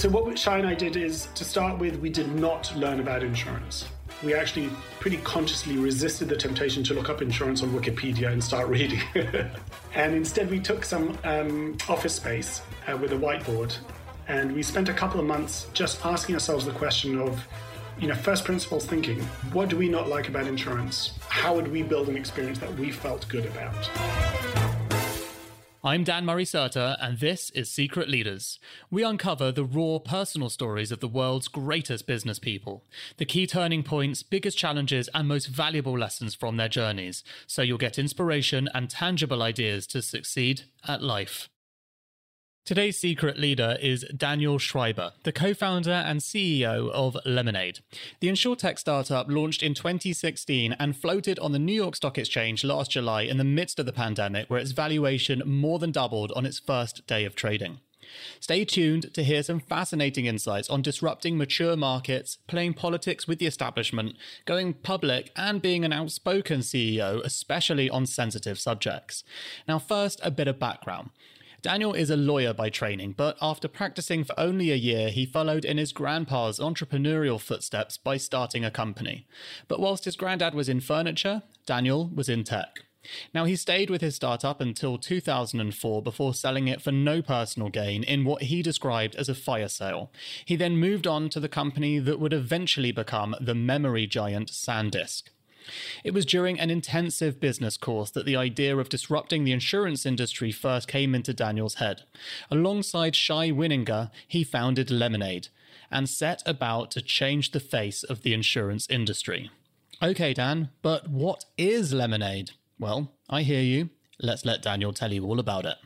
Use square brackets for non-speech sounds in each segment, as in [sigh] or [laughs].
So, what Shai and I did is to start with, we did not learn about insurance. We actually pretty consciously resisted the temptation to look up insurance on Wikipedia and start [laughs] reading. and instead, we took some um, office space uh, with a whiteboard and we spent a couple of months just asking ourselves the question of you know, first principles thinking. What do we not like about insurance? How would we build an experience that we felt good about? I'm Dan Murray Serter, and this is Secret Leaders. We uncover the raw personal stories of the world's greatest business people, the key turning points, biggest challenges, and most valuable lessons from their journeys, so you'll get inspiration and tangible ideas to succeed at life. Today's secret leader is Daniel Schreiber, the co founder and CEO of Lemonade. The insurtech startup launched in 2016 and floated on the New York Stock Exchange last July in the midst of the pandemic, where its valuation more than doubled on its first day of trading. Stay tuned to hear some fascinating insights on disrupting mature markets, playing politics with the establishment, going public, and being an outspoken CEO, especially on sensitive subjects. Now, first, a bit of background. Daniel is a lawyer by training, but after practicing for only a year, he followed in his grandpa's entrepreneurial footsteps by starting a company. But whilst his granddad was in furniture, Daniel was in tech. Now, he stayed with his startup until 2004 before selling it for no personal gain in what he described as a fire sale. He then moved on to the company that would eventually become the memory giant SanDisk. It was during an intensive business course that the idea of disrupting the insurance industry first came into Daniel's head. Alongside Shai Wininger, he founded Lemonade and set about to change the face of the insurance industry. Okay, Dan, but what is Lemonade? Well, I hear you. Let's let Daniel tell you all about it.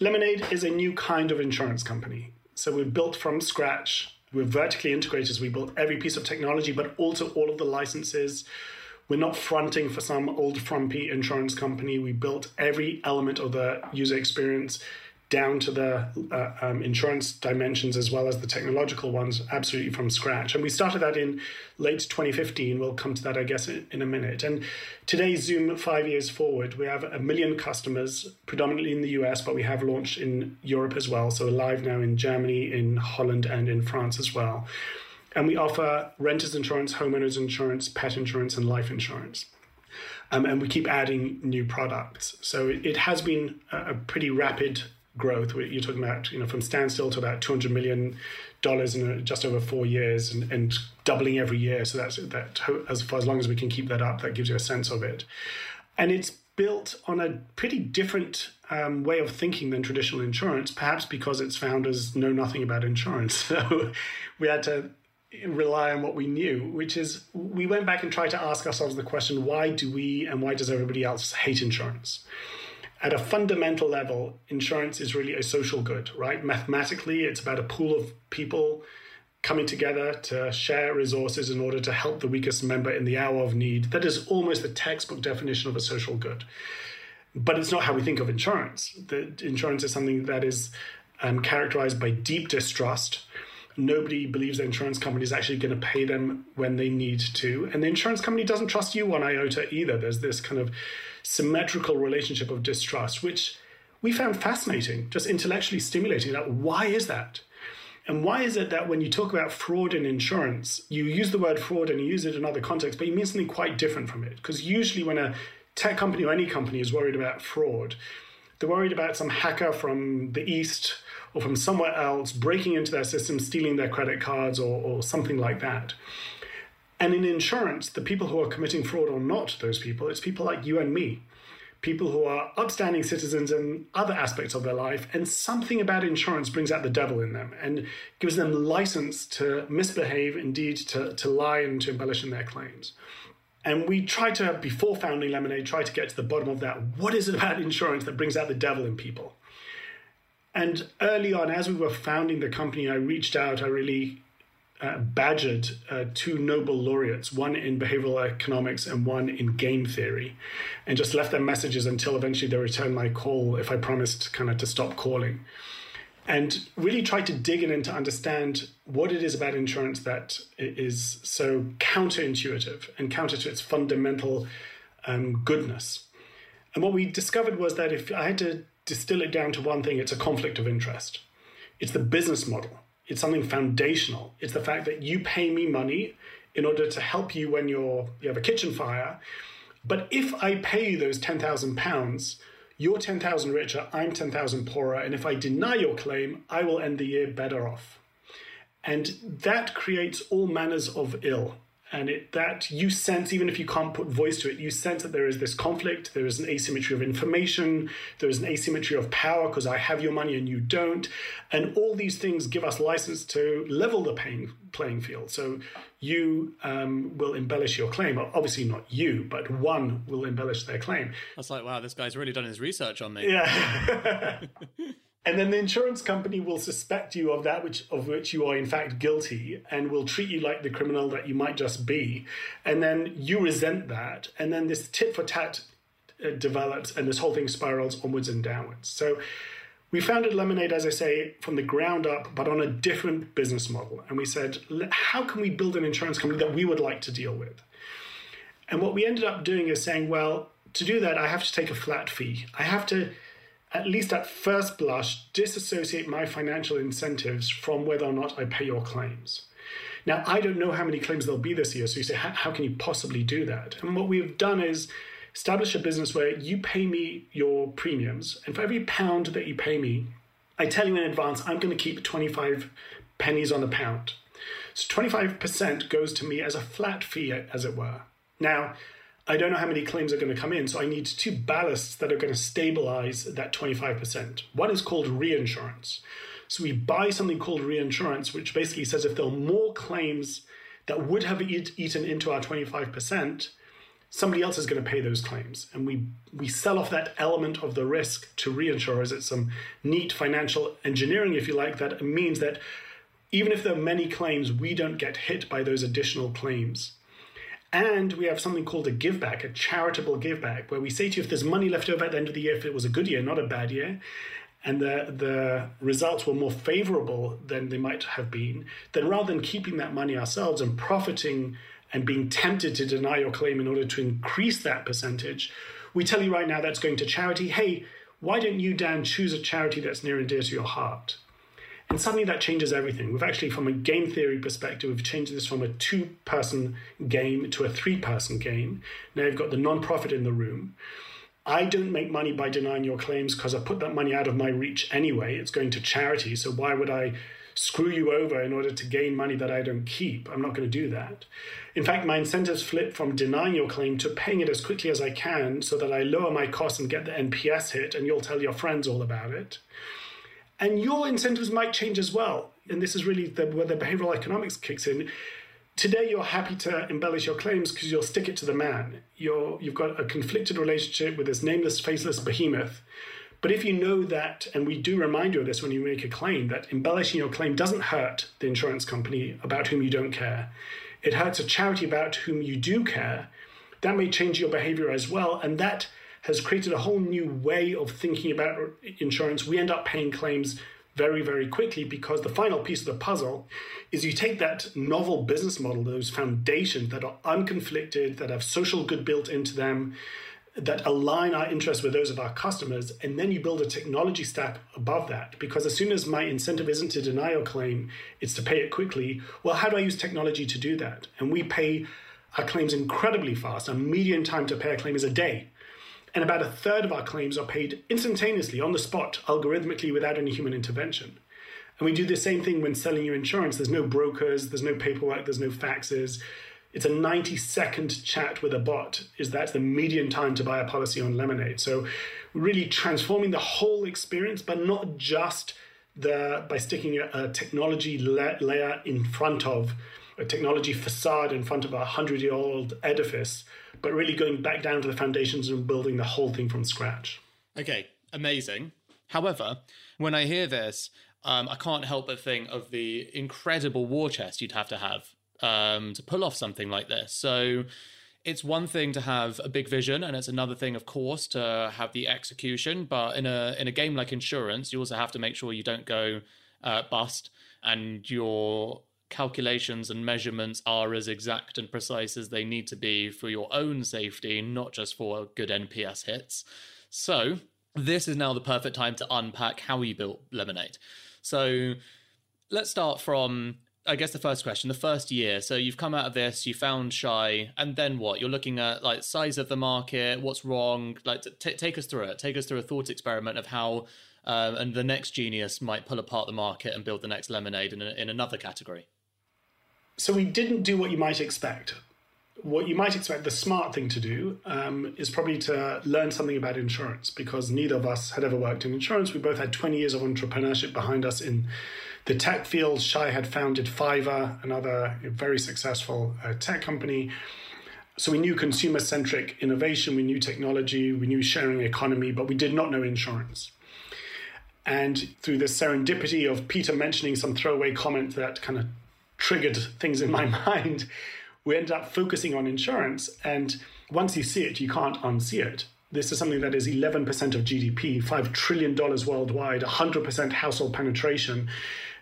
Lemonade is a new kind of insurance company. So we're built from scratch we're vertically integrated. We built every piece of technology, but also all of the licenses. We're not fronting for some old frumpy insurance company. We built every element of the user experience down to the uh, um, insurance dimensions as well as the technological ones absolutely from scratch. And we started that in late 2015. We'll come to that, I guess, in, a minute. And today, Zoom, five years forward, we have a million customers, predominantly in the US, but we have launched in Europe as well. So live now in Germany, in Holland, and in France as well. And we offer renters insurance, homeowners insurance, pet insurance, and life insurance. Um, and we keep adding new products. So it, it has been a, a pretty rapid growth. You're talking about, you know, from standstill to about 200 million dollars in just over four years, and, and doubling every year. So that's that. As far as long as we can keep that up, that gives you a sense of it. And it's built on a pretty different um, way of thinking than traditional insurance, perhaps because its founders know nothing about insurance. [laughs] So we had to rely on what we knew, which is we went back and tried to ask ourselves the question why do we and why does everybody else hate insurance? At a fundamental level, insurance is really a social good, right? Mathematically, it's about a pool of people coming together to share resources in order to help the weakest member in the hour of need. That is almost the textbook definition of a social good. But it's not how we think of insurance. The insurance is something that is um, characterized by deep distrust. Nobody believes the insurance company is actually going to pay them when they need to. And the insurance company doesn't trust you one iota either. There's this kind of symmetrical relationship of distrust, which we found fascinating, just intellectually stimulating. That why is that? And why is it that when you talk about fraud in insurance, you use the word fraud and you use it in other contexts, but you mean something quite different from it? Because usually when a tech company or any company is worried about fraud, they're worried about some hacker from the East or from somewhere else breaking into their system, stealing their credit cards or, or something like that. And in insurance, the people who are committing fraud are not those people. It's people like you and me, people who are upstanding citizens in other aspects of their life. And something about insurance brings out the devil in them and gives them license to misbehave, indeed, to, to lie and to embellish in their claims. And we tried to, before founding Lemonade, try to get to the bottom of that. What is it about insurance that brings out the devil in people? And early on, as we were founding the company, I reached out, I really uh, badgered uh, two Nobel laureates, one in behavioral economics and one in game theory, and just left them messages until eventually they returned my call if I promised kind of to stop calling. And really tried to dig in and to understand what it is about insurance that is so counterintuitive and counter to its fundamental um, goodness. And what we discovered was that if I had to distill it down to one thing, it's a conflict of interest. It's the business model It's something foundational. It's the fact that you pay me money in order to help you when you're you have a kitchen fire. But if I pay you those ten thousand pounds, you're ten thousand richer, I'm ten thousand poorer, and if I deny your claim, I will end the year better off. And that creates all manners of ill and it, that you sense even if you can't put voice to it you sense that there is this conflict there is an asymmetry of information there is an asymmetry of power because i have your money and you don't. And all these things give us license to level the paying, playing field. So you um, will embellish your claim. Obviously not you but one will embellish their claim. That's like wow this guy's really done his research on me. Yeah [laughs] [laughs] And then the insurance company will suspect you of that which of which you are in fact guilty and will treat you like the criminal that you might just be. And then you resent that. And then this tit for tat uh, develops and this whole thing spirals onwards and downwards. So we founded Lemonade, as I say, from the ground up, but on a different business model. And we said, how can we build an insurance company that we would like to deal with? And what we ended up doing is saying, well, to do that, I have to take a flat fee. I have to at least at first blush, disassociate my financial incentives from whether or not I pay your claims. Now, I don't know how many claims there'll be this year, so you say, how can you possibly do that? And what we've done is establish a business where you pay me your premiums, and for every pound that you pay me, I tell you in advance, I'm going to keep 25 pennies on the pound. So 25% goes to me as a flat fee, as it were. Now, I don't know how many claims are going to come in, so I need two ballasts that are going to stabilize that 25%. One is called reinsurance. So we buy something called reinsurance, which basically says if there are more claims that would have eat, eaten into our 25%, somebody else is going to pay those claims. And we, we sell off that element of the risk to reinsurers. It's some neat financial engineering, if you like, that means that even if there are many claims, we don't get hit by those additional claims. And we have something called a give back, a charitable give back, where we say to you if there's money left over at the end of the year, if it was a good year, not a bad year, and the, the results were more favorable than they might have been, then rather than keeping that money ourselves and profiting and being tempted to deny your claim in order to increase that percentage, we tell you right now that's going to charity. Hey, why don't you, Dan, choose a charity that's near and dear to your heart? And suddenly that changes everything. We've actually, from a game theory perspective, we've changed this from a two person game to a three person game. Now you've got the non-profit in the room. I don't make money by denying your claims because I put that money out of my reach anyway. It's going to charity. So why would I screw you over in order to gain money that I don't keep? I'm not going to do that. In fact, my incentives flip from denying your claim to paying it as quickly as I can so that I lower my costs and get the NPS hit, and you'll tell your friends all about it. And your incentives might change as well. And this is really the, where the behavioral economics kicks in. Today, you're happy to embellish your claims because you'll stick it to the man. You're, you've got a conflicted relationship with this nameless, faceless behemoth. But if you know that, and we do remind you of this when you make a claim, that embellishing your claim doesn't hurt the insurance company about whom you don't care, it hurts a charity about whom you do care, that may change your behavior as well. And that has created a whole new way of thinking about insurance. We end up paying claims very, very quickly because the final piece of the puzzle is you take that novel business model, those foundations that are unconflicted, that have social good built into them, that align our interests with those of our customers, and then you build a technology stack above that. Because as soon as my incentive isn't to deny your claim, it's to pay it quickly. Well, how do I use technology to do that? And we pay our claims incredibly fast. Our median time to pay a claim is a day and about a third of our claims are paid instantaneously on the spot, algorithmically, without any human intervention. And we do the same thing when selling you insurance. There's no brokers, there's no paperwork, there's no faxes. It's a 90 second chat with a bot. Is that the median time to buy a policy on Lemonade? So, really transforming the whole experience, but not just the by sticking a, a technology la- layer in front of a technology facade in front of a hundred year old edifice but really going back down to the foundations and building the whole thing from scratch. Okay, amazing. However, when I hear this, um, I can't help but think of the incredible war chest you'd have to have um, to pull off something like this. So it's one thing to have a big vision, and it's another thing, of course, to have the execution. But in a in a game like insurance, you also have to make sure you don't go uh, bust, and you're calculations and measurements are as exact and precise as they need to be for your own safety, not just for good NPS hits. So, this is now the perfect time to unpack how you built Lemonade. So, let's start from I guess the first question, the first year. So you've come out of this, you found Shai, and then what? You're looking at like size of the market, what's wrong. Like, t- take us through it. Take us through a thought experiment of how, um, and the next genius might pull apart the market and build the next lemonade in, a, in another category. So we didn't do what you might expect. What you might expect, the smart thing to do, um, is probably to learn something about insurance because neither of us had ever worked in insurance. We both had 20 years of entrepreneurship behind us in the tech field, Shai had founded Fiverr, another very successful uh, tech company. So we knew consumer centric innovation, we knew technology, we knew sharing economy, but we did not know insurance. And through the serendipity of Peter mentioning some throwaway comment that kind of triggered things in my [laughs] mind, we ended up focusing on insurance. And once you see it, you can't unsee it. This is something that is 11% of GDP, $5 trillion worldwide, 100% household penetration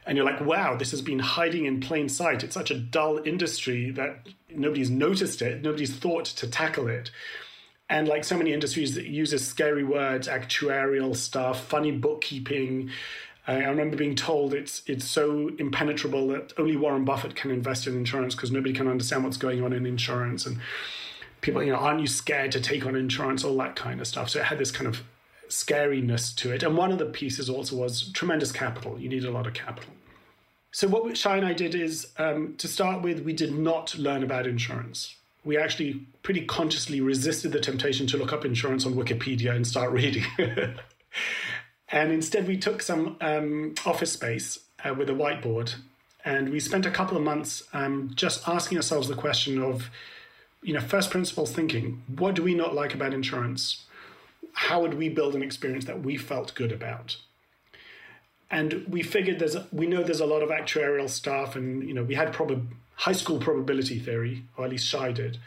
and you're like, wow, this has been hiding in plain sight. It's such a dull industry that nobody's noticed it, nobody's thought to tackle it. And like so many industries that uses scary words, actuarial stuff, funny bookkeeping. I remember being told it's it's so impenetrable that only Warren Buffett can invest in insurance because nobody can understand what's going on in insurance. And people, you know, aren't you scared to take on insurance? All that kind of stuff. So it had this kind of scariness to it. And one of the pieces also was tremendous capital. You need a lot of capital. So what Shai and I did is, um, to start with, we did not learn about insurance. We actually pretty consciously resisted the temptation to look up insurance on Wikipedia and start reading. [laughs] and instead, we took some um, office space uh, with a whiteboard, and we spent a couple of months um, just asking ourselves the question of, you know, first principles thinking. What do we not like about insurance? how would we build an experience that we felt good about? And we figured there's we know there's a lot of actuarial stuff, and you know we had prob- high school probability theory, or at least Shai did,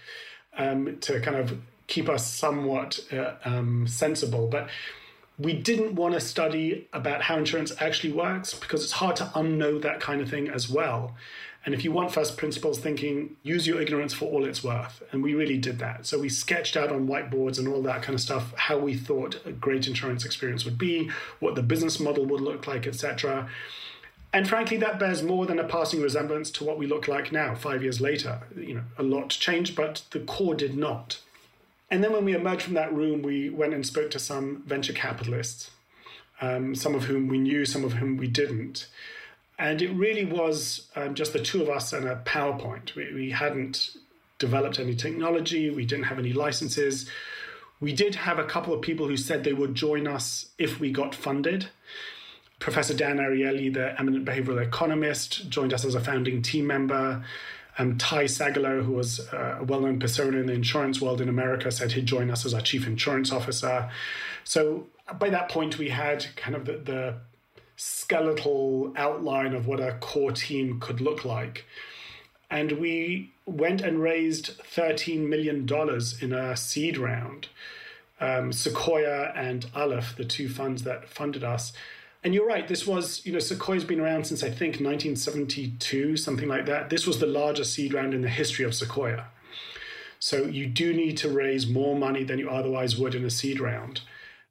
um, to kind of keep us somewhat uh, um, sensible. But we didn't want to study about how insurance actually works because it's hard to unknow that kind of thing as well. And if you want first principles thinking, use your ignorance for all it's worth. And we really did that. So we sketched out on whiteboards and all that kind of stuff how we thought a great insurance experience would be, what the business model would look like, etc. And frankly, that bears more than a passing resemblance to what we look like now, five years later. You know, a lot changed, but the core did not. And then when we emerged from that room, we went and spoke to some venture capitalists, um, some of whom we knew, some of whom we didn't. And it really was um, just the two of us and a PowerPoint. We, we hadn't developed any technology, we didn't have any licenses. We did have a couple of people who said they would join us if we got funded. Professor Dan Ariely, the eminent behavioral economist, joined us as a founding team member. Um, Ty Sagalow, who was uh, a well known persona in the insurance world in America, said he'd join us as our chief insurance officer. So by that point, we had kind of the, the skeletal outline of what a core team could look like. And we went and raised $13 million in a seed round. Um, Sequoia and Aleph, the two funds that funded us. And you're right, this was, you know, Sequoia's been around since I think 1972, something like that. This was the largest seed round in the history of Sequoia. So you do need to raise more money than you otherwise would in a seed round.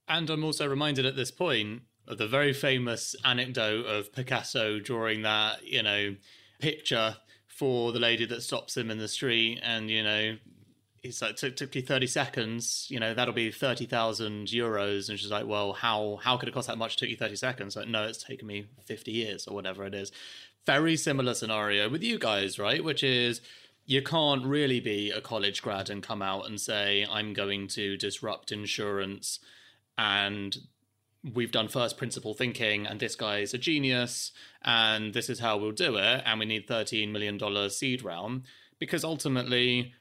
And I'm also reminded at this point of the very famous anecdote of Picasso drawing that, you know, picture for the lady that stops him in the street and, you know, he's like, took, took you 30 seconds, you know, that'll be 30,000 euros. And she's like, well, how, how could it cost that much? It took you 30 seconds. Like, no, it's taken me 50 years or whatever it is. Very similar scenario with you guys, right? Which is, you can't really be a college grad and come out and say, I'm going to disrupt insurance and we've done first principle thinking and this guy is a genius and this is how we'll do it and we need 13 million dollar seed round because ultimately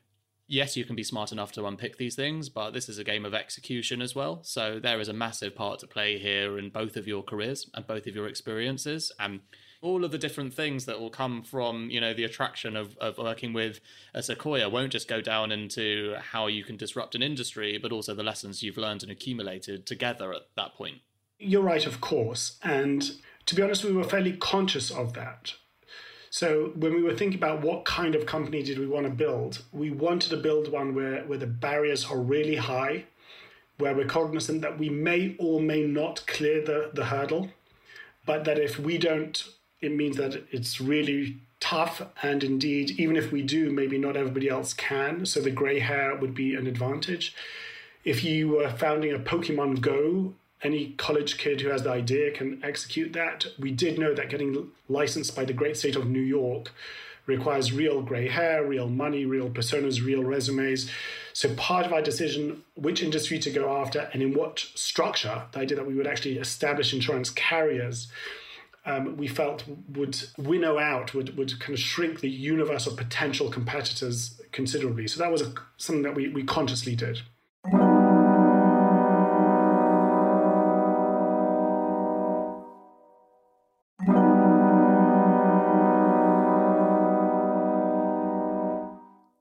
yes you can be smart enough to unpick these things but this is a game of execution as well so there is a massive part to play here in both of your careers and both of your experiences and all of the different things that will come from you know the attraction of, of working with a sequoia won't just go down into how you can disrupt an industry but also the lessons you've learned and accumulated together at that point you're right, of course. And to be honest, we were fairly conscious of that. So when we were thinking about what kind of company did we want to build, we wanted to build one where, where the barriers are really high, where we're cognizant that we may or may not clear the, the hurdle, but that if we don't it means that it's really tough. And indeed, even if we do, maybe not everybody else can. So the gray hair would be an advantage. If you were founding a Pokemon Go, any college kid who has the idea can execute that. We did know that getting licensed by the great state of New York requires real gray hair, real money, real personas, real resumes. So part of our decision which industry to go after and in what structure, the idea that we would actually establish insurance carriers, um, we felt would winnow out, would, would kind of shrink the universe of potential competitors considerably. So that was a, something that we, we consciously did.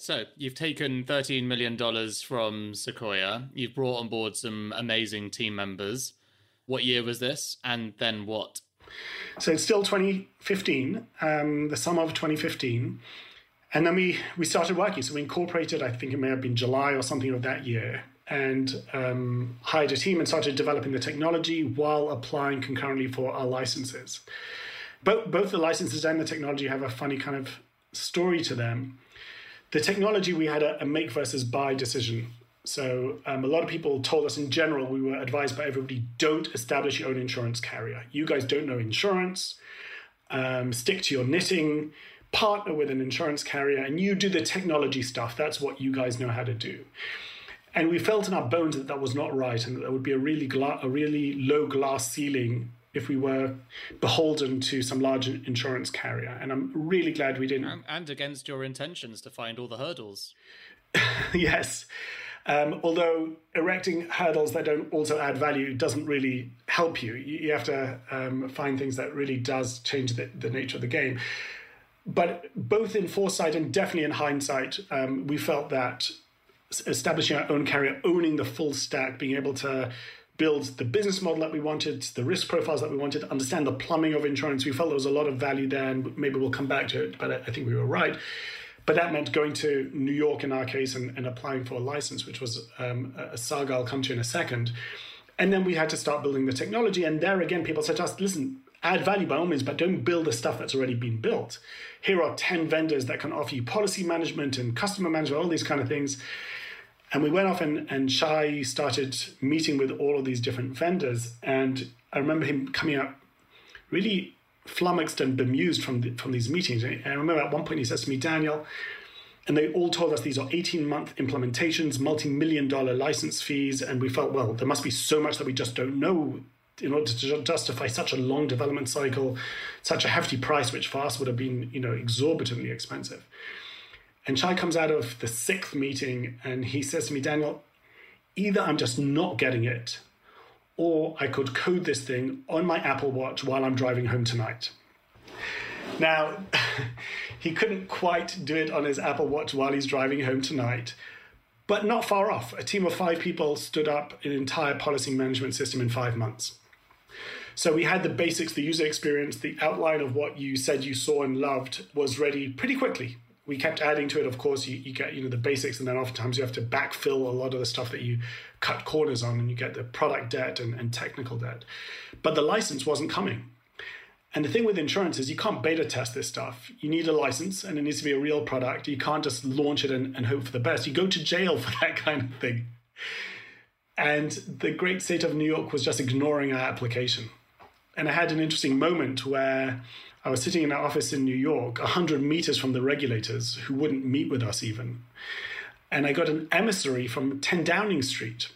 So you've taken $13 million from Sequoia. You've brought on board some amazing team members. What year was this? And then what? So it's still 2015, um, the summer of 2015. And then we, we started working. So we incorporated, I think it may have been July or something of that year, and um, hired a team and started developing the technology while applying concurrently for our licenses. Both, both the licenses and the technology have a funny kind of story to them the technology we had a, a make versus buy decision. So um, a lot of people told us in general, we were advised by everybody, don't establish your own insurance carrier. You guys don't know insurance. Um, stick to your knitting, partner with an insurance carrier, and you do the technology stuff. That's what you guys know how to do. And we felt in our bones that that was not right, and that there would be a really gla- a really low glass ceiling if we were beholden to some large insurance carrier. And I'm really glad we didn't. And against your intentions to find all the hurdles. [laughs] yes. Um, although erecting hurdles that don't also add value doesn't really help you. You have to um, find things that really does change the, the, nature of the game. But both in foresight and definitely in hindsight, um, we felt that establishing our own carrier, owning the full stack, being able to build the business model that we wanted, the risk profiles that we wanted, understand the plumbing of insurance. We felt there was a lot of value there, and maybe we'll come back to it, but I think we were right. But that meant going to New York in our case and, and applying for a license, which was um, a saga I'll come to in a second. And then we had to start building the technology. And there again, people said to us, listen, add value by all means, but don't build the stuff that's already been built. Here are 10 vendors that can offer you policy management and customer management, all these kind of things. And we went off and, and Shai started meeting with all of these different vendors. And I remember him coming out really flummoxed and bemused from, the, from these meetings. And I remember at one point he says to me, Daniel, and they all told us these are 18 month implementations, multi million dollar license fees. And we felt, well, there must be so much that we just don't know in order to justify such a long development cycle, such a hefty price, which for us would have been, you know, exorbitantly expensive. And Shai comes out of the sixth meeting and he says to me, Daniel, either I'm just not getting it, or I could code this thing on my Apple Watch while I'm driving home tonight. Now, [laughs] he couldn't quite do it on his Apple Watch while he's driving home tonight, but not far off. A team of five people stood up an entire policy management system in five months. So we had the basics, the user experience, the outline of what you said you saw and loved was ready pretty quickly. We kept adding to it. Of course, you, you get you know the basics, and then oftentimes you have to backfill a lot of the stuff that you cut corners on, and you get the product debt and, and technical debt. But the license wasn't coming. And the thing with insurance is you can't beta test this stuff. You need a license and it needs to be a real product. You can't just launch it and, and hope for the best. You go to jail [laughs] for that kind of thing. And the great state of New York was just ignoring our application. And I had an interesting moment where I was sitting in our office in New York, 100 meters from the regulators who wouldn't meet with us even. And I got an emissary from 10 Downing Street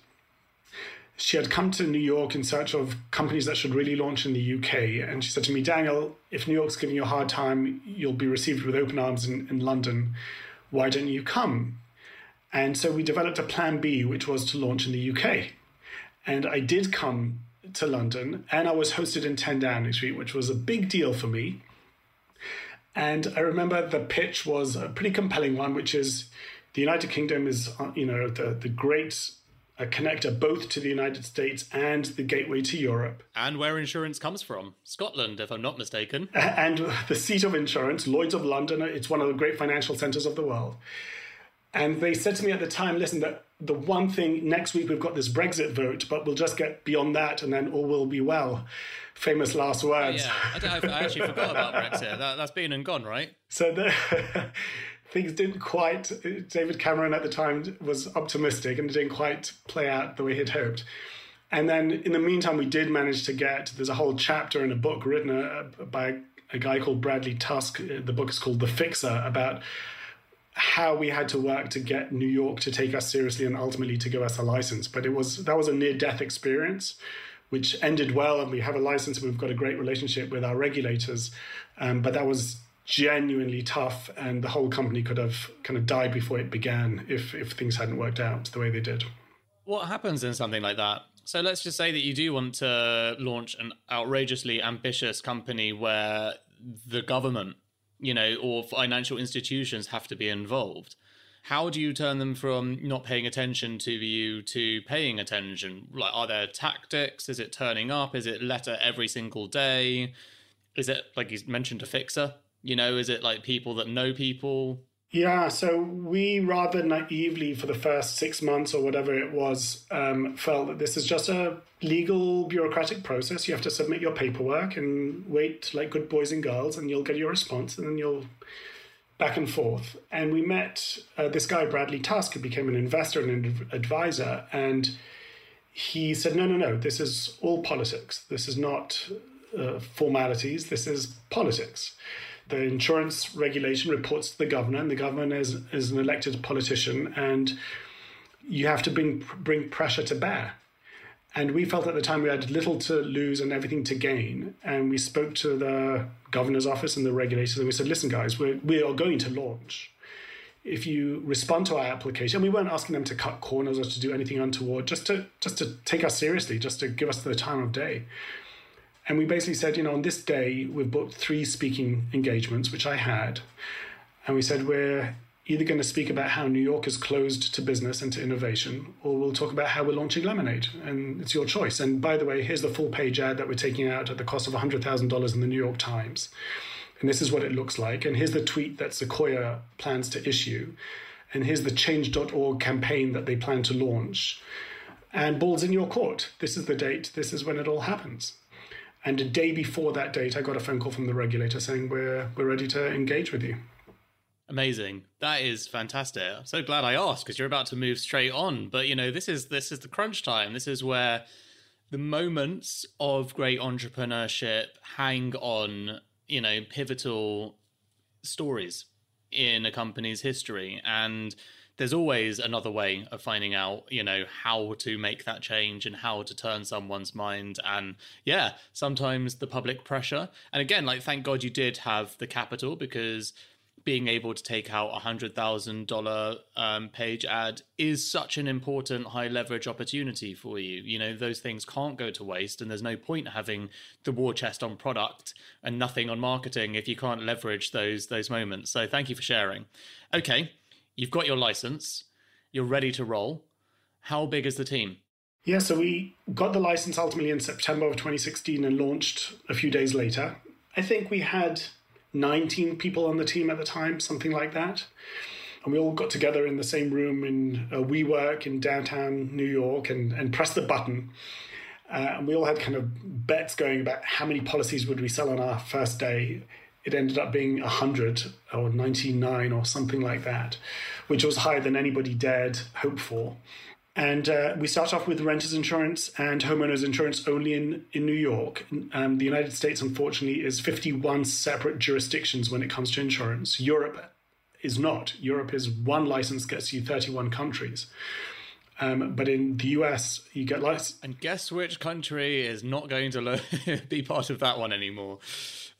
she had come to New York in search of companies that should really launch in the UK. And she said to me, Daniel, if New York's giving you a hard time, you'll be received with open arms in, in London. Why don't you come? And so we developed a plan B, which was to launch in the UK. And I did come to London and I was hosted in 10 Downing Street, which was a big deal for me. And I remember the pitch was a pretty compelling one, which is the United Kingdom is, uh, you know, the, the great a connector both to the United States and the gateway to Europe. And where insurance comes from Scotland, if I'm not mistaken. [laughs] And the seat of insurance, Lloyd's of London, it's one of the great financial centers of the world. And they said to me at the time, listen, that the one thing next week we've got this Brexit vote, but we'll just get beyond that and then all will be well. Famous last words. Oh, yeah, I, I, actually forgot about Brexit. That, has been and gone, right? So the. [laughs] things didn't quite. David Cameron at the time was optimistic, and it didn't quite play out the way he'd hoped. And then in the meantime, we did manage to get. There's a whole chapter in a book written uh, by a guy called Bradley Tusk. The book is called The Fixer about how we had to work to get New York to take us seriously and ultimately to give us a license. But it was that was a near death experience, which ended well, and we have a license. We've got a great relationship with our regulators, um, but that was genuinely tough, and the whole company could have kind of died before it began if if things hadn't worked out the way they did. What happens in something like that? So let's just say that you do want to launch an outrageously ambitious company where the government, you know, or financial institutions have to be involved. How do you turn them from not paying attention to you to paying attention? Like, are there tactics? Is it turning up? Is it letter every single day? Is it like you mentioned a fixer? You know, is it like people that know people? Yeah, so we rather naively, for the first six months or whatever it was, um, felt that this is just a legal bureaucratic process. You have to submit your paperwork and wait like good boys and girls, and you'll get your response, and then you'll back and forth. And we met uh, this guy, Bradley Tusk, who became an investor and an advisor, and he said, No, no, no, this is all politics. This is not uh, formalities, this is politics the insurance regulation reports to the governor, and the governor is, is an elected politician, and you have to bring bring pressure to bear. And we felt at the time we had little to lose and everything to gain. And we spoke to the governor's office and the regulators, and we said, "Listen, guys, we're, we are going to launch. If you respond to our application, we weren't asking them to cut corners or to do anything untoward, just to just to take us seriously, just to give us the time of day." And we basically said, you know, on this day, we've booked three speaking engagements, which I had. And we said, we're either going to speak about how New York is closed to business and to innovation, or we'll talk about how we're launching Lemonade. And it's your choice. And by the way, here's the full page ad that we're taking out at the cost of $100,000 in the New York Times. And this is what it looks like. And here's the tweet that Sequoia plans to issue. And here's the change.org campaign that they plan to launch. And ball's in your court. This is the date. This is when it all happens. And a day before that date, I got a phone call from the regulator saying we're we're ready to engage with you. Amazing. That is fantastic. I'm so glad I asked because you're about to move straight on. But you know, this is this is the crunch time. This is where the moments of great entrepreneurship hang on, you know, pivotal stories in a company's history. And there's always another way of finding out, you know, how to make that change and how to turn someone's mind. And yeah, sometimes the public pressure. And again, like, thank God you did have the capital because being able to take out a hundred thousand dollar um, page ad is such an important high leverage opportunity for you. You know those things can't go to waste, and there's no point having the war chest on product and nothing on marketing if you can't leverage those those moments. So thank you for sharing. Okay, you've got your license, you're ready to roll. How big is the team? Yeah, so we got the license ultimately in September of 2016 and launched a few days later. I think we had 19 people on the team at the time, something like that. And we all got together in the same room in a WeWork in downtown New York and, and pressed the button. Uh, and we all had kind of bets going about how many policies would we sell on our first day. It ended up being 100 or 99 or something like that, which was higher than anybody dared hope for. And uh, we start off with renters insurance and homeowners insurance only in, in New York. Um, the United States, unfortunately, is 51 separate jurisdictions when it comes to insurance. Europe is not. Europe is one license gets you 31 countries. Um, but in the US, you get license. And guess which country is not going to lo- [laughs] be part of that one anymore?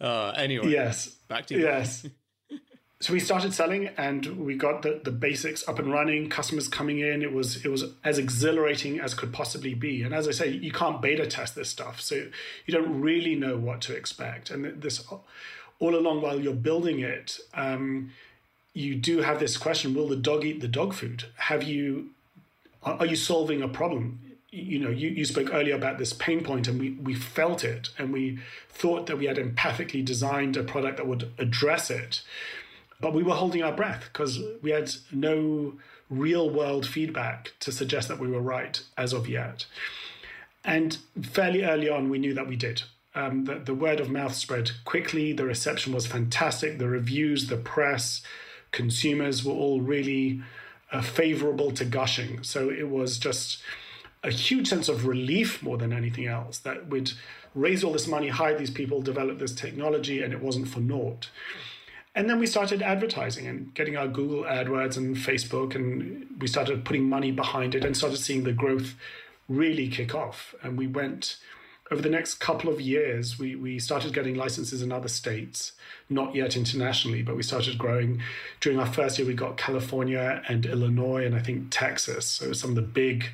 Uh, anyway, yes, back to you. Yes. So we started selling and we got the, the basics up and running customers coming in. It was it was as exhilarating as could possibly be. And as i say you can't beta test this stuff. So you don't really know what to expect. And this all along while you're building it um, you do have this question will the dog eat the dog food? Have you are you solving a problem? You know you, you spoke earlier about this pain point and we, we felt it and we thought that we had empathically designed a product that would address it but we were holding our breath because we had no real world feedback to suggest that we were right as of yet. And fairly early on, we knew that we did. Um, the, the word of mouth spread quickly. The reception was fantastic. The reviews, the press, consumers were all really uh, favorable to gushing. So it was just a huge sense of relief more than anything else that we'd raise all this money, hire these people, develop this technology, and it wasn't for naught. And then we started advertising and getting our Google AdWords and Facebook, and we started putting money behind it and started seeing the growth really kick off. And we went over the next couple of years, we, we started getting licenses in other states, not yet internationally, but we started growing. During our first year, we got California and Illinois, and I think Texas. So some of the big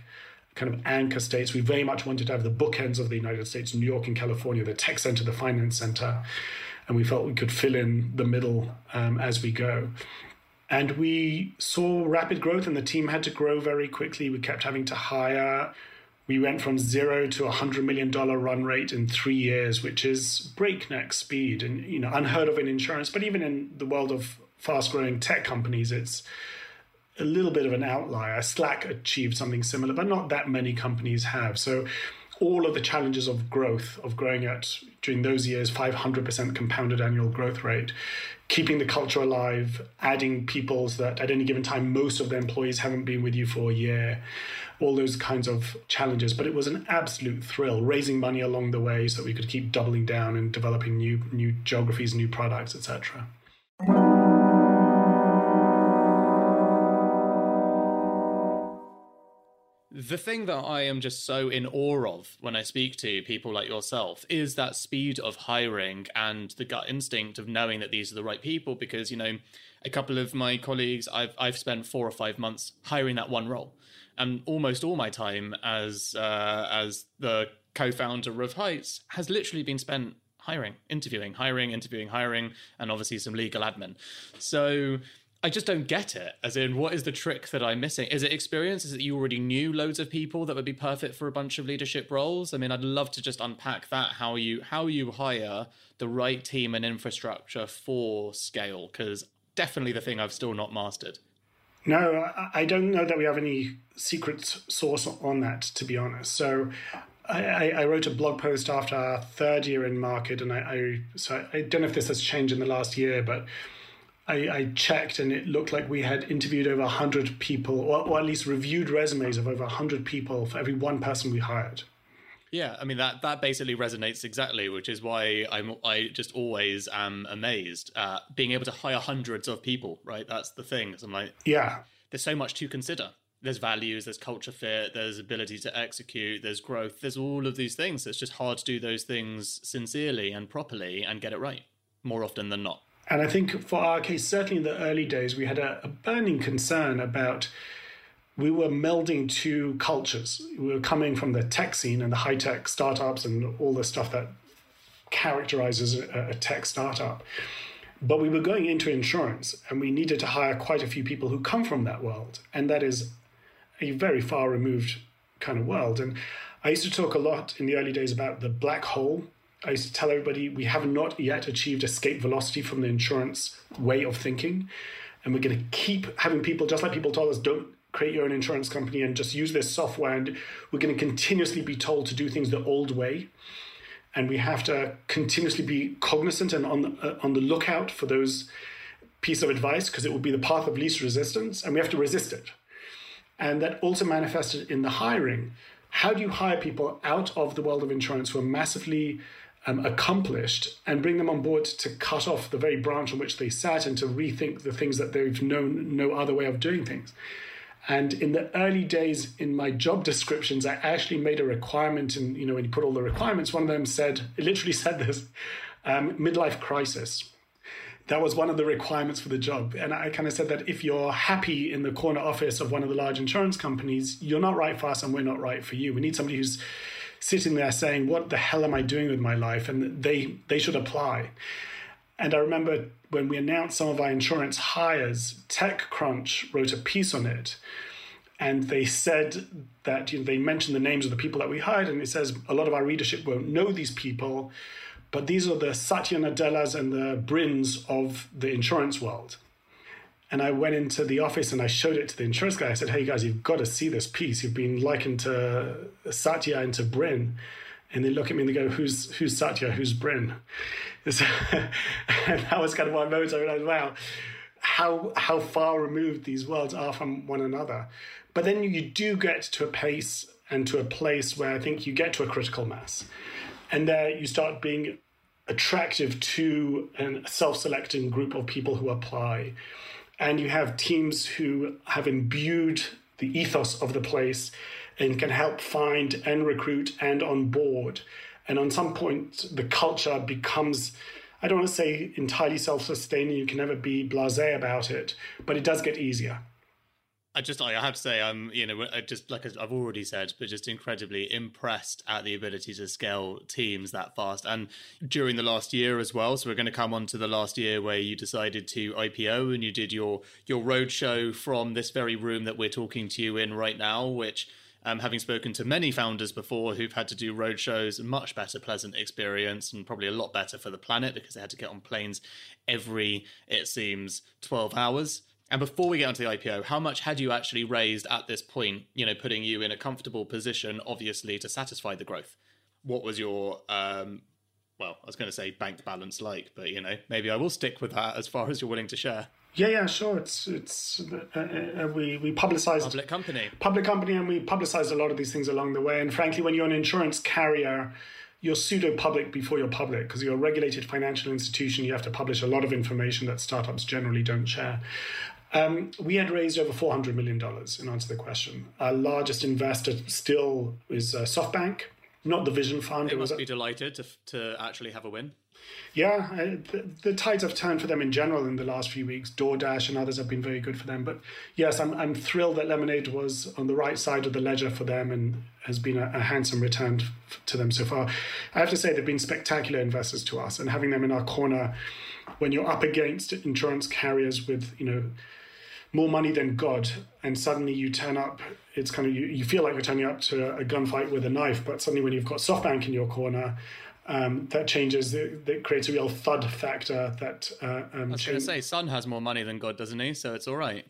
kind of anchor states. We very much wanted to have the bookends of the United States, New York and California, the tech center, the finance center and we felt we could fill in the middle um, as we go. And we saw rapid growth, and the team had to grow very quickly. We kept having to hire. We went from zero to a hundred million dollar run rate in three years, which is breakneck speed and you know unheard of in insurance. But even in the world of fast growing tech companies, it's a little bit of an outlier. Slack achieved something similar, but not that many companies have. So all of the challenges of growth, of growing at during those years 500% compounded annual growth rate, keeping the culture alive, adding people so that at any given time most of the employees haven't been with you for a year, all those kinds of challenges. But it was an absolute thrill, raising money along the way so that we could keep doubling down and developing new new geographies, new products, etc. The thing that I am just so in awe of when I speak to people like yourself is that speed of hiring and the gut instinct of knowing that these are the right people. Because, you know, a couple of my colleagues, I've, I've spent four or five months hiring that one role. And almost all my time as, uh, as the co founder of Heights has literally been spent hiring, interviewing, hiring, interviewing, hiring, and obviously some legal admin. So I just don't get it. As in, what is the trick that I'm missing? Is it experience? Is it you already knew loads of people that would be perfect for a bunch of leadership roles? I mean, I'd love to just unpack that how you how you hire the right team and infrastructure for scale, because definitely the thing I've still not mastered. No, I don't know that we have any secret source on that, to be honest. So I, I, wrote a blog post after our third year in market, and I, I so I don't know if this has changed in the last year, but I, I, checked and it looked like we had interviewed over 100 people, or, or, at least reviewed resumes of over 100 people for every one person we hired. Yeah, I mean that that basically resonates exactly, which is why I'm I just always am amazed at being able to hire hundreds of people. Right, that's the thing. So I'm like, yeah, there's so much to consider. There's values, there's culture fit, there's ability to execute, there's growth, there's all of these things. It's just hard to do those things sincerely and properly and get it right more often than not. And I think for our case, certainly in the early days, we had a, a burning concern about we were melding two cultures. We were coming from the tech scene and the high tech startups and all the stuff that characterizes a, a tech startup. But we were going into insurance and we needed to hire quite a few people who come from that world. And that is a very far removed kind of world. And I used to talk a lot in the early days about the black hole. I used to tell everybody we have not yet achieved escape velocity from the insurance way of thinking. And we're going to keep having people, just like people told us, don't create your own insurance company and just use this software. And we're going to continuously be told to do things the old way. And we have to continuously be cognizant and on the, uh, on the lookout for those piece of advice because it will be the path of least resistance and we have to resist it. And that also manifested in the hiring. How do you hire people out of the world of insurance who are massively um, accomplished and bring them on board to cut off the very branch on which they sat and to rethink the things that they've known no other way of doing things? And in the early days in my job descriptions, I actually made a requirement. And, you know, when you put all the requirements, one of them said, it literally said this um, midlife crisis. That was one of the requirements for the job. And I kind of said that if you're happy in the corner office of one of the large insurance companies, you're not right for us and we're not right for you. We need somebody who's sitting there saying, What the hell am I doing with my life? And they, they should apply. And I remember when we announced some of our insurance hires, TechCrunch wrote a piece on it. And they said that you know, they mentioned the names of the people that we hired, and it says a lot of our readership won't know these people, but these are the Satya Nadellas and the Brins of the insurance world. And I went into the office and I showed it to the insurance guy. I said, Hey guys, you've got to see this piece. You've been likened to Satya and to Brin. and they look at me and they go, "Who's who's Satya? Who's Brin?" [laughs] and that was kind of my moment. I realized, wow, how how far removed these worlds are from one another. But then you do get to a pace and to a place where I think you get to a critical mass, and there you start being attractive to a self-selecting group of people who apply, and you have teams who have imbued the ethos of the place and can help find and recruit and onboard. And on some point, the culture becomes, I don't want to say entirely self sustaining, you can never be blase about it, but it does get easier. I just, I have to say, I'm, you know, just like I've already said, but just incredibly impressed at the ability to scale teams that fast. And during the last year as well. So we're going to come on to the last year where you decided to IPO and you did your your roadshow from this very room that we're talking to you in right now, which um, having spoken to many founders before who've had to do roadshows, much better, pleasant experience, and probably a lot better for the planet because they had to get on planes every, it seems, 12 hours. And before we get onto the IPO, how much had you actually raised at this point, you know, putting you in a comfortable position, obviously, to satisfy the growth? What was your, um, well, I was going to say bank balance like, but, you know, maybe I will stick with that as far as you're willing to share. Yeah, yeah, sure. It's it's uh, uh, we we publicized public company, public company, and we publicized a lot of these things along the way. And frankly, when you're an insurance carrier, you're pseudo public before you're public because you're a regulated financial institution. You have to publish a lot of information that startups generally don't share. Um, we had raised over $400 million in answer to the question. Our largest investor still is uh, SoftBank, not the Vision Fund. They must be delighted to, to actually have a win. Yeah, the, the, tides have turned for them in general in the last few weeks. DoorDash and others have been very good for them. But yes, I'm, I'm thrilled that Lemonade was on the right side of the ledger for them and has been a, a handsome return to them so far. I have to say, they've been spectacular investors to us, and having them in our corner when you're up against insurance carriers with, you know, more money than God, and suddenly you turn up, it's kind of, you, you feel like you're turning up to a gunfight with a knife, but suddenly when you've got SoftBank in your corner, um, that changes, that creates a real thud factor. That uh, um, I was going to say, Son has more money than God, doesn't he? So it's all right.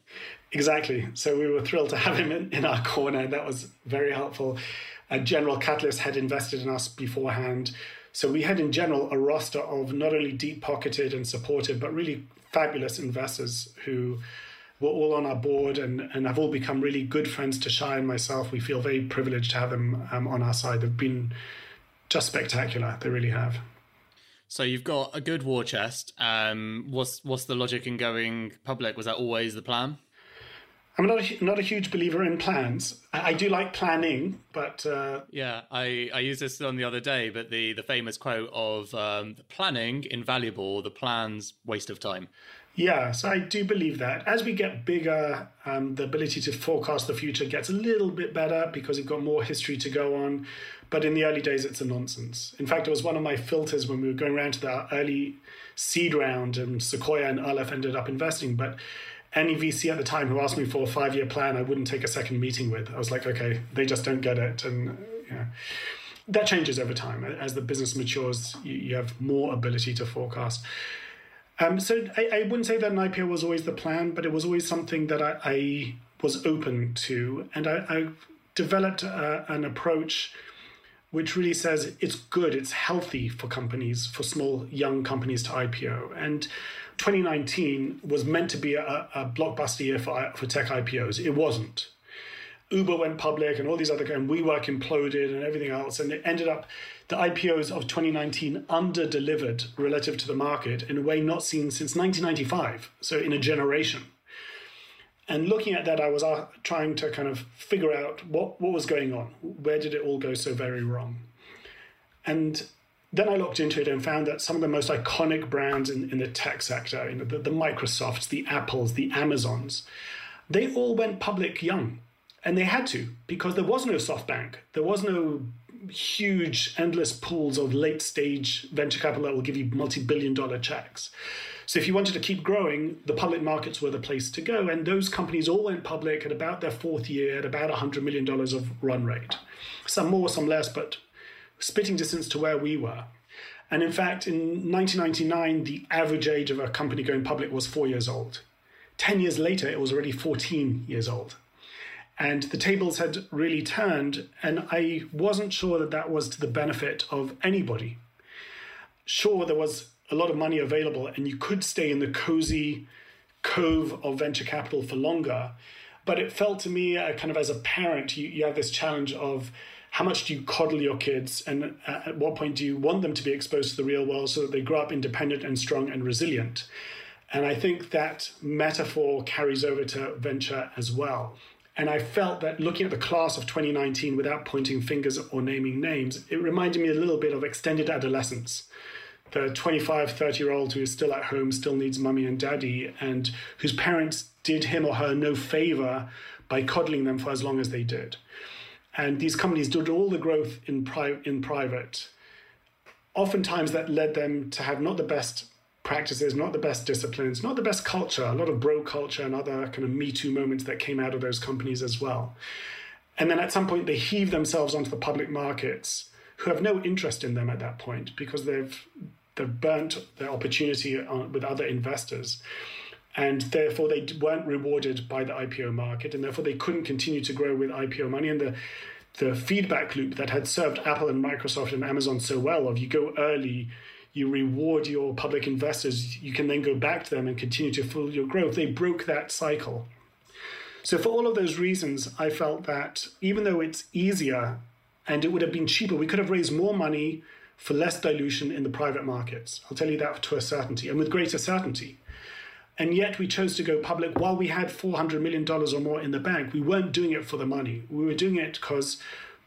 Exactly. So we were thrilled to have him in, in our corner. That was very helpful. Uh, General Catalyst had invested in us beforehand. So we had, in general, a roster of not only deep pocketed and supportive, but really fabulous investors who were all on our board and, and have all become really good friends to Shai and myself. We feel very privileged to have them um, on our side. They've been just spectacular. They really have. So you've got a good war chest. Um, what's what's the logic in going public? Was that always the plan? I'm not a, not a huge believer in plans. I, I do like planning, but uh, yeah, I, I used this on the other day. But the the famous quote of um, planning invaluable, the plans waste of time. Yeah, so I do believe that. As we get bigger, um, the ability to forecast the future gets a little bit better because we've got more history to go on. But in the early days, it's a nonsense. In fact, it was one of my filters when we were going around to the early seed round, and Sequoia and Aleph ended up investing. But any VC at the time who asked me for a five year plan, I wouldn't take a second meeting with. I was like, okay, they just don't get it. And that changes over time. As the business matures, you, you have more ability to forecast. Um, so I, I, wouldn't say that an IPO was always the plan, but it was always something that I, I was open to. And I, I developed a, an approach which really says it's good, it's healthy for companies, for small, young companies to IPO. And 2019 was meant to be a, a blockbuster year for, for tech IPOs. It wasn't. Uber went public and all these other and WeWork imploded and everything else. And it ended up the IPOs of 2019 under delivered relative to the market in a way not seen since 1995. So in a generation. And looking at that, I was uh, trying to kind of figure out what, what was going on. Where did it all go so very wrong? And then I looked into it and found that some of the most iconic brands in, in the tech sector, you know, the, the Microsofts, the Apples, the Amazons, they all went public young. And they had to because there was no SoftBank. There was no huge, endless pools of late stage venture capital that will give you multi billion dollar checks. So if you wanted to keep growing, the public markets were the place to go. And those companies all went public at about their fourth year at about $100 million of run rate. Some more, some less, but spitting distance to where we were. And in fact, in 1999, the average age of a company going public was four years old. 10 years later, it was already 14 years old. And the tables had really turned, and I wasn't sure that that was to the benefit of anybody. Sure, there was a lot of money available, and you could stay in the cozy cove of venture capital for longer. But it felt to me, uh, kind of as a parent, you, you have this challenge of how much do you coddle your kids, and uh, at what point do you want them to be exposed to the real world so that they grow up independent and strong and resilient? And I think that metaphor carries over to venture as well. And I felt that looking at the class of 2019 without pointing fingers or naming names, it reminded me a little bit of extended adolescence the 25, 30 year old who is still at home, still needs mummy and daddy, and whose parents did him or her no favor by coddling them for as long as they did. And these companies did all the growth in, pri- in private. Oftentimes, that led them to have not the best practices, not the best disciplines, not the best culture, a lot of bro culture and other kind of Me Too moments that came out of those companies as well. And then at some point, they heave themselves onto the public markets who have no interest in them at that point because they've they've burnt their opportunity with other investors. And therefore, they weren't rewarded by the IPO market, and therefore they couldn't continue to grow with IPO money. And the the feedback loop that had served Apple and Microsoft and Amazon so well of you go early, you reward your public investors, you can then go back to them and continue to fuel your growth. They broke that cycle. So, for all of those reasons, I felt that even though it's easier and it would have been cheaper, we could have raised more money for less dilution in the private markets. I'll tell you that to a certainty and with greater certainty. And yet we chose to go public while we had $400 million or more in the bank. We weren't doing it for the money. We were doing it because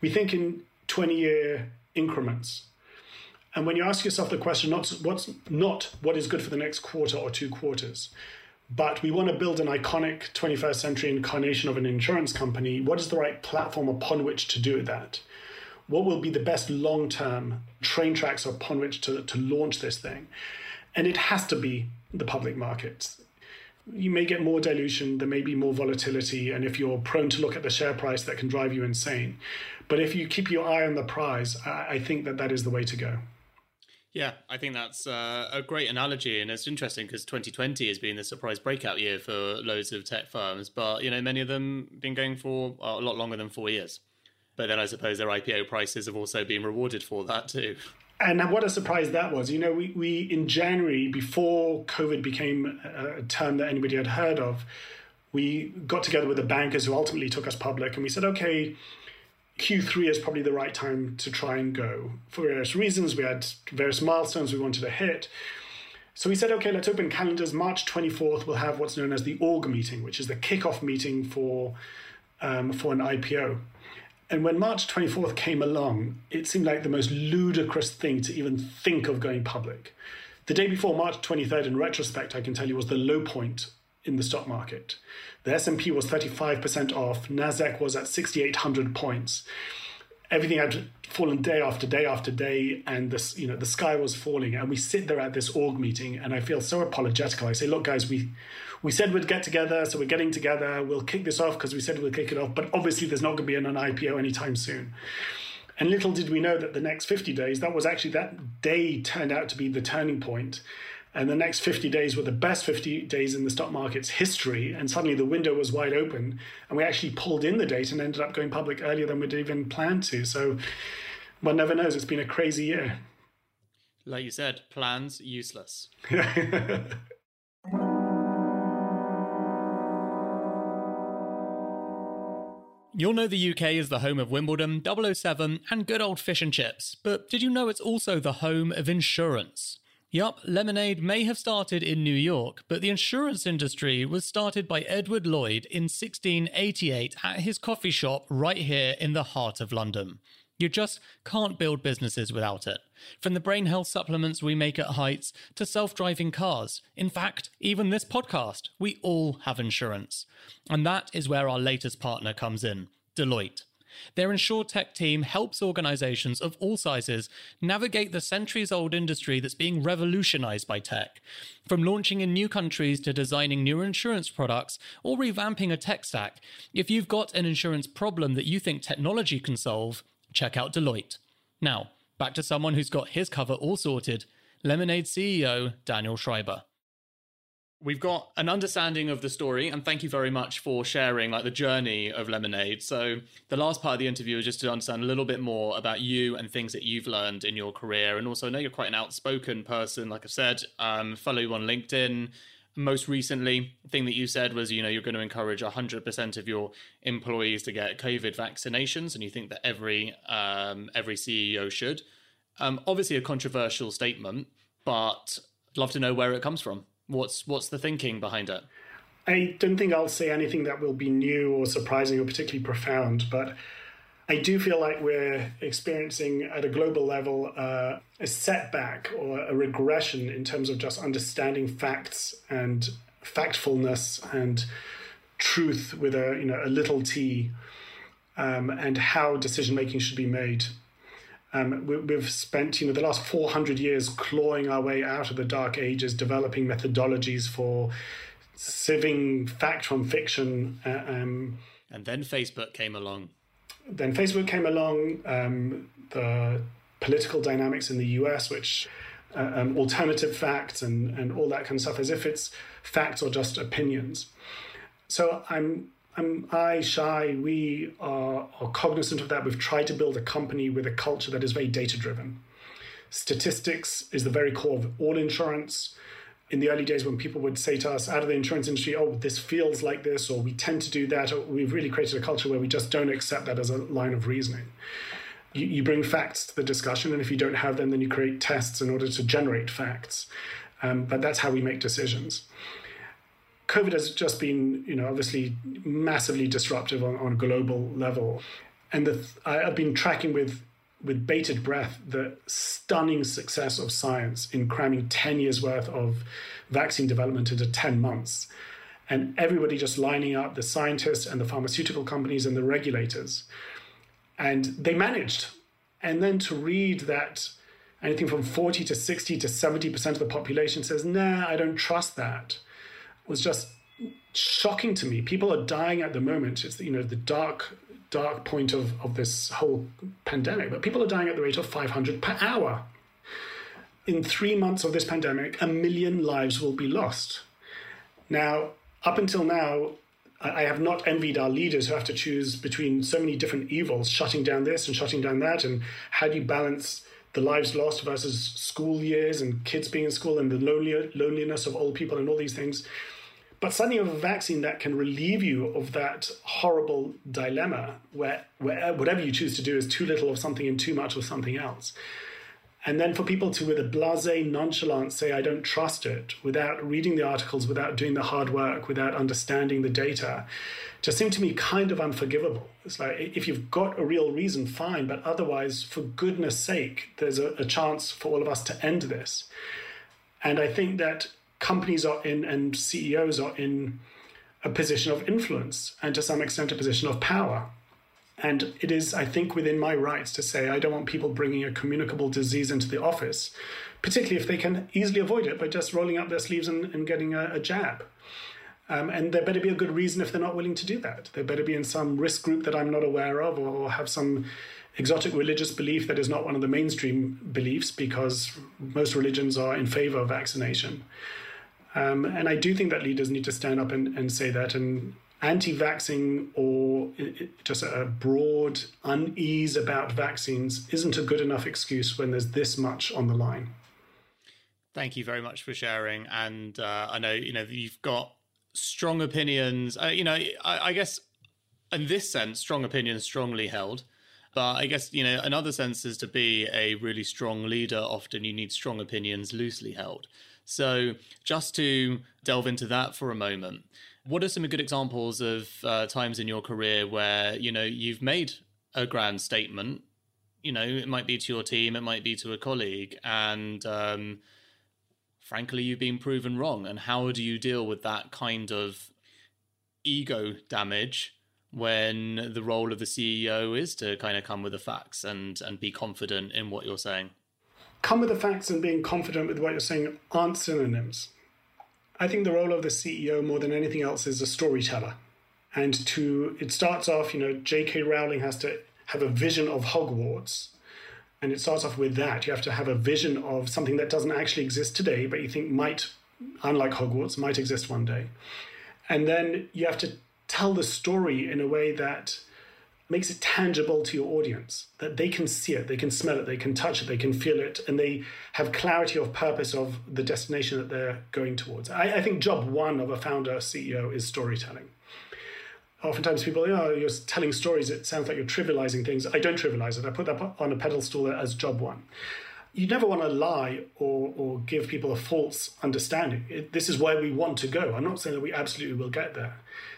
we think in 20 year increments. And when you ask yourself the question, not what's not what is good for the next quarter or two quarters, but we want to build an iconic 21st century incarnation of an insurance company. What is the right platform upon which to do that? what will be the best long term train tracks upon which to, to launch this thing. And it has to be the public markets. You may get more dilution, there may be more volatility, and if you're prone to look at the share price, that can drive you insane. But if you keep your eye on the prize, I, think that that is the way to go. Yeah, I think that's uh, a great analogy, and it's interesting because 2020 has been the surprise breakout year for loads of tech firms, but you know many of them been going for a lot longer than four years. But then I suppose their IPO prices have also been rewarded for that too. And what a surprise that was. You know, we, we in January, before COVID became a term that anybody had heard of, we got together with the bankers who ultimately took us public and we said, okay, Q3 is probably the right time to try and go for various reasons. We had various milestones we wanted to hit. So we said, okay, let's open calendars. March 24th, we'll have what's known as the org meeting, which is the kickoff meeting for um, for an IPO. And when March 24th came along, it seemed like the most ludicrous thing to even think of going public. The day before March 23rd, in retrospect, I can tell you was the low point in the stock market. The S&P was 35% off, Nasdaq was at 6800 points. Everything had fallen day after day after day and this you know the sky was falling and we sit there at this org meeting and I feel so apologetical. I say, "Look guys, we we said we'd get together, so we're getting together. We'll kick this off because we said we'll kick it off, but obviously there's not going to be an IPO anytime soon." And little did we know that the next 50 days, that was actually that day turned out to be the turning point and the next 50 days were the best 50 days in the stock market's history. And suddenly the window was wide open. And we actually pulled in the date and ended up going public earlier than we'd even planned to. So one never knows. It's been a crazy year. Like you said, plans useless. [laughs] You'll know the UK is the home of Wimbledon, 007, and good old fish and chips, but did you know it's also the home of insurance? Yup, Lemonade may have started in New York, but the insurance industry was started by Edward Lloyd in 1688 at his coffee shop right here in the heart of London. You just can't build businesses without it. From the brain health supplements we make at Heights to self driving cars. In fact, even this podcast, we all have insurance. And that is where our latest partner comes in Deloitte. Their InsurTech team helps organizations of all sizes navigate the centuries old industry that's being revolutionized by tech. From launching in new countries to designing new insurance products or revamping a tech stack, if you've got an insurance problem that you think technology can solve, check out Deloitte. Now, back to someone who's got his cover all sorted Lemonade CEO Daniel Schreiber we've got an understanding of the story and thank you very much for sharing like the journey of lemonade. So the last part of the interview is just to understand a little bit more about you and things that you've learned in your career. And also i know you're quite an outspoken person like i said um, follow you on linkedin. Most recently thing that you said was you know you're going to encourage 100% of your employees to get covid vaccinations and you think that every um, every ceo should. Um, obviously a controversial statement but I'd love to know where it comes from What's what's the thinking behind it? I don't think I'll say anything that will be new or surprising or particularly profound, but I do feel like we're experiencing at a global level uh, a setback or a regression in terms of just understanding facts and factfulness and truth with a you know a little t, um, and how decision making should be made. Um, we, have spent, you know, the last 400 years clawing our way out of the dark ages, developing methodologies for sieving fact from fiction. Uh, um, and then Facebook came along. Then Facebook came along. Um, the political dynamics in the US, which uh, um, alternative facts and and all that kind of stuff, as if it's facts or just opinions. So I'm I'm, I, Shai, we are, are cognizant of that. We've tried to build a company with a culture that is very data driven. Statistics is the very core of all insurance. In the early days, when people would say to us out of the insurance industry, oh, this feels like this, or we tend to do that, we've really created a culture where we just don't accept that as a line of reasoning. You, you bring facts to the discussion, and if you don't have them, then you create tests in order to generate facts. Um, but that's how we make decisions. COVID has just been, you know, obviously massively disruptive on, on a global level. And the, I've been tracking with with bated breath the stunning success of science in cramming 10 years worth of vaccine development into 10 months. And everybody just lining up the scientists and the pharmaceutical companies and the regulators. And they managed. And then to read that anything from 40 to 60 to 70% of the population says, nah, I don't trust that was just shocking to me. People are dying at the moment. It's you know the dark dark point of, of this whole pandemic, but people are dying at the rate of 500 per hour. In three months of this pandemic, a million lives will be lost. Now, up until now, I have not envied our leaders who have to choose between so many different evils, shutting down this and shutting down that, and how do you balance the lives lost versus school years and kids being in school and the lonely, loneliness of old people and all these things. But suddenly you have a vaccine that can relieve you of that horrible dilemma where, where whatever you choose to do is too little of something and too much of something else. And then for people to, with a blase nonchalance, say, I don't trust it, without reading the articles, without doing the hard work, without understanding the data, just seemed to me kind of unforgivable. It's like, if you've got a real reason, fine, but otherwise, for goodness sake, there's a, a chance for all of us to end this. And I think that companies are in, and CEOs are in a position of influence and to some extent a position of power. And it is, I think, within my rights to say I don't want people bringing a communicable disease into the office, particularly if they can easily avoid it by just rolling up their sleeves and, and getting a, a jab. Um, and there better be a good reason if they're not willing to do that. There better be in some risk group that I'm not aware of or have some exotic religious belief that is not one of the mainstream beliefs because most religions are in favor of vaccination. Um, and I do think that leaders need to stand up and, and say that. And anti vaccine or just a broad unease about vaccines isn't a good enough excuse when there's this much on the line. Thank you very much for sharing. And uh, I know, you know, you've got strong opinions. Uh, you know, I, I guess in this sense, strong opinions strongly held. But I guess, you know, another sense is to be a really strong leader, often you need strong opinions loosely held. So, just to delve into that for a moment, what are some good examples of uh, times in your career where you know you've made a grand statement? You know, it might be to your team, it might be to a colleague, and um, frankly, you've been proven wrong. And how do you deal with that kind of ego damage? when the role of the CEO is to kind of come with the facts and and be confident in what you're saying come with the facts and being confident with what you're saying aren't synonyms. I think the role of the CEO more than anything else is a storyteller. And to it starts off, you know, J.K. Rowling has to have a vision of Hogwarts. And it starts off with that. You have to have a vision of something that doesn't actually exist today, but you think might, unlike Hogwarts, might exist one day. And then you have to tell the story in a way that makes it tangible to your audience that they can see it, they can smell it, they can touch it, they can feel it, and they have clarity of purpose of the destination that they're going towards. I, I think job one of a founder CEO is storytelling. Oftentimes people, oh, you're telling stories, it sounds like you're trivializing things. I don't trivialize it. I put that on a pedestal as job one. You never want to lie or, or give people a false understanding. It, this is where we want to go. I'm not saying that we absolutely will get there.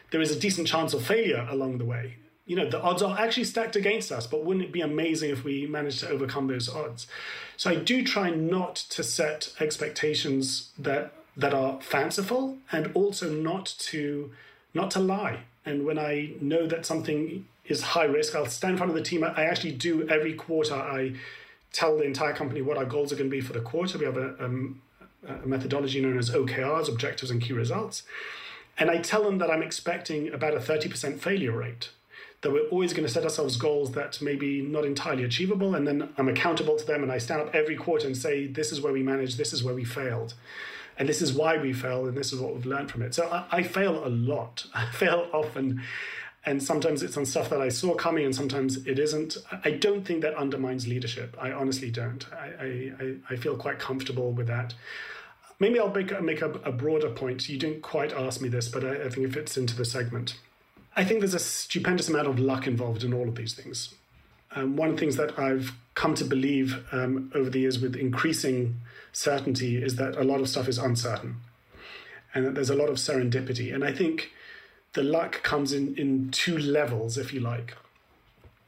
There is a decent chance of failure along the way you know, the odds are actually stacked against us, but wouldn't it be amazing if we managed to overcome those odds? So I do try not to set expectations that that are fanciful and also not to not to lie. And when I know that something is high risk, I'll stand in front of the team. I actually do every quarter. I tell the entire company what our goals are going to be for the quarter. We have a, um, a methodology known as OKRs, objectives and key results. And I tell them that I'm expecting about a 30% failure rate that we're always going to set ourselves goals that may be not entirely achievable. And then I'm accountable to them and I stand up every quarter and say, this is where we managed, this is where we failed. And this is why we failed, and this is what we've learned from it. So I, I fail a lot. [laughs] I fail often. And sometimes it's on stuff that I saw coming, and sometimes it isn't. I don't think that undermines leadership. I honestly don't. I, I, I feel quite comfortable with that. Maybe I'll make, make a, a broader point. You didn't quite ask me this, but I, I think it fits into the segment. I think there's a stupendous amount of luck involved in all of these things. Um, one of the things that I've come to believe um, over the years with increasing certainty is that a lot of stuff is uncertain and that there's a lot of serendipity. And I think the luck comes in, in two levels, if you like.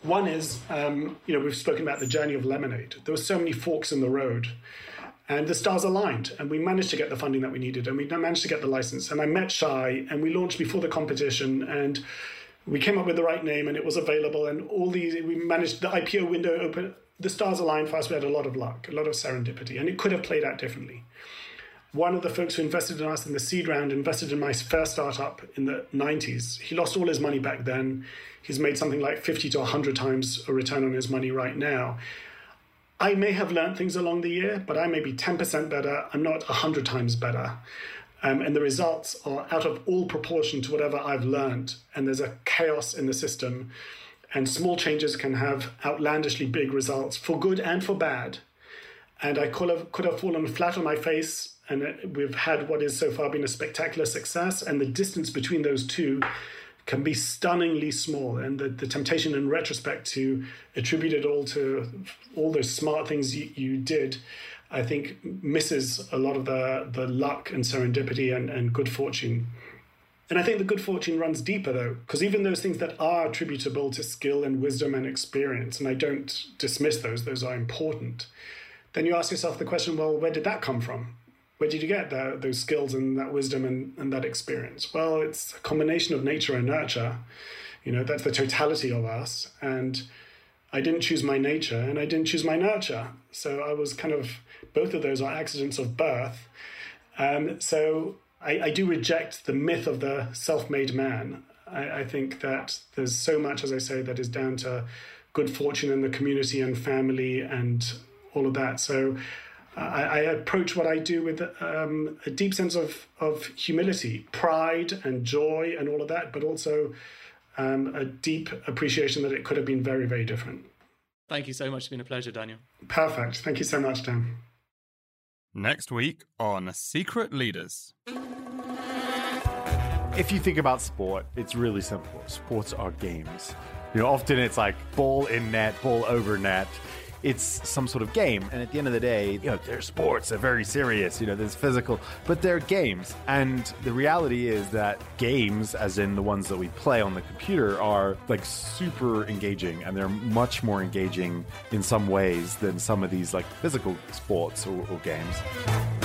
One is, um, you know, we've spoken about the journey of lemonade. There were so many forks in the road and the stars aligned and we managed to get the funding that we needed and we managed to get the license. And i met Shai and we launched before the competition and we came up with the right name and it was available and all these we managed the ipo window open the stars aligned for us. We had a lot of luck a lot of serendipity and it could have played out differently. One of the folks who invested in us in the seed round invested in my first startup in the 90s he lost all his money back then. He's made something like 50 to 100 times a return on his money right now I may have learned things along the year, but I may be 10% better. I'm not 100 times better. Um, and the results are out of all proportion to whatever I've learned. And there's a chaos in the system. And small changes can have outlandishly big results for good and for bad. And I could have, could have fallen flat on my face. And we've had what is so far been a spectacular success. And the distance between those two can be stunningly small. And the, the temptation in retrospect to attribute it all to all those smart things you, you did, I think misses a lot of the, the luck and serendipity and, and good fortune. And I think the good fortune runs deeper though, because even those things that are attributable to skill and wisdom and experience, and I don't dismiss those, those are important, then you ask yourself the question well, where did that come from? Where did you get that, those skills and that wisdom and, and that experience? Well, it's a combination of nature and nurture. You know, that's the totality of us. And I didn't choose my nature and I didn't choose my nurture. So I was kind of, both of those are accidents of birth. Um, so I, I, do reject the myth of the self made man. I, I think that there's so much, as I say, that is down to good fortune in the community and family and all of that. So I, I approach what I do with um, a deep sense of, of humility, pride, and joy, and all of that, but also um, a deep appreciation that it could have been very, very different. Thank you so much. It's been a pleasure, Daniel. Perfect. Thank you so much, Dan. Next week on Secret Leaders. If you think about sport, it's really simple. Sports are games. You know, often it's like ball in net, ball over net it's some sort of game. And at the end of the day, you know, they're sports, they're very serious, you know, there's physical, but they're games. And the reality is that games, as in the ones that we play on the computer, are like super engaging and they're much more engaging in some ways than some of these like physical sports or, or games.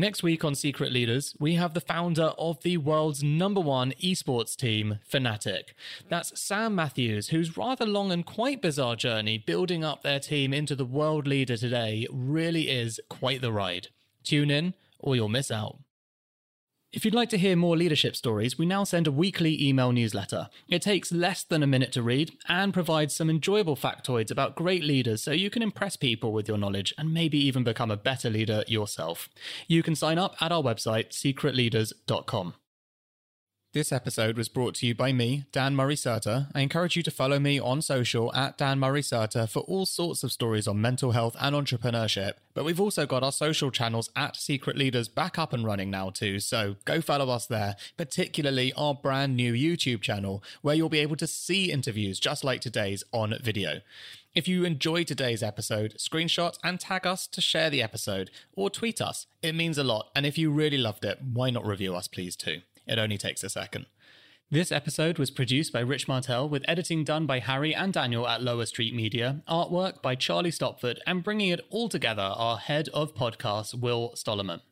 Next week on Secret Leaders, we have the founder of the world's number one esports team, Fnatic. That's Sam Matthews, whose rather long and quite bizarre journey building up their team into the world leader today really is quite the ride. Tune in, or you'll miss out. If you'd like to hear more leadership stories, we now send a weekly email newsletter. It takes less than a minute to read and provides some enjoyable factoids about great leaders so you can impress people with your knowledge and maybe even become a better leader yourself. You can sign up at our website, secretleaders.com. This episode was brought to you by me, Dan Murray Serter. I encourage you to follow me on social at Dan Murray Serter for all sorts of stories on mental health and entrepreneurship. But we've also got our social channels at Secret Leaders back up and running now too, so go follow us there, particularly our brand new YouTube channel, where you'll be able to see interviews just like today's on video. If you enjoyed today's episode, screenshot and tag us to share the episode, or tweet us. It means a lot, and if you really loved it, why not review us please too? It only takes a second. This episode was produced by Rich Martel with editing done by Harry and Daniel at Lower Street Media, artwork by Charlie Stopford, and bringing it all together, our head of podcasts, Will Stollerman.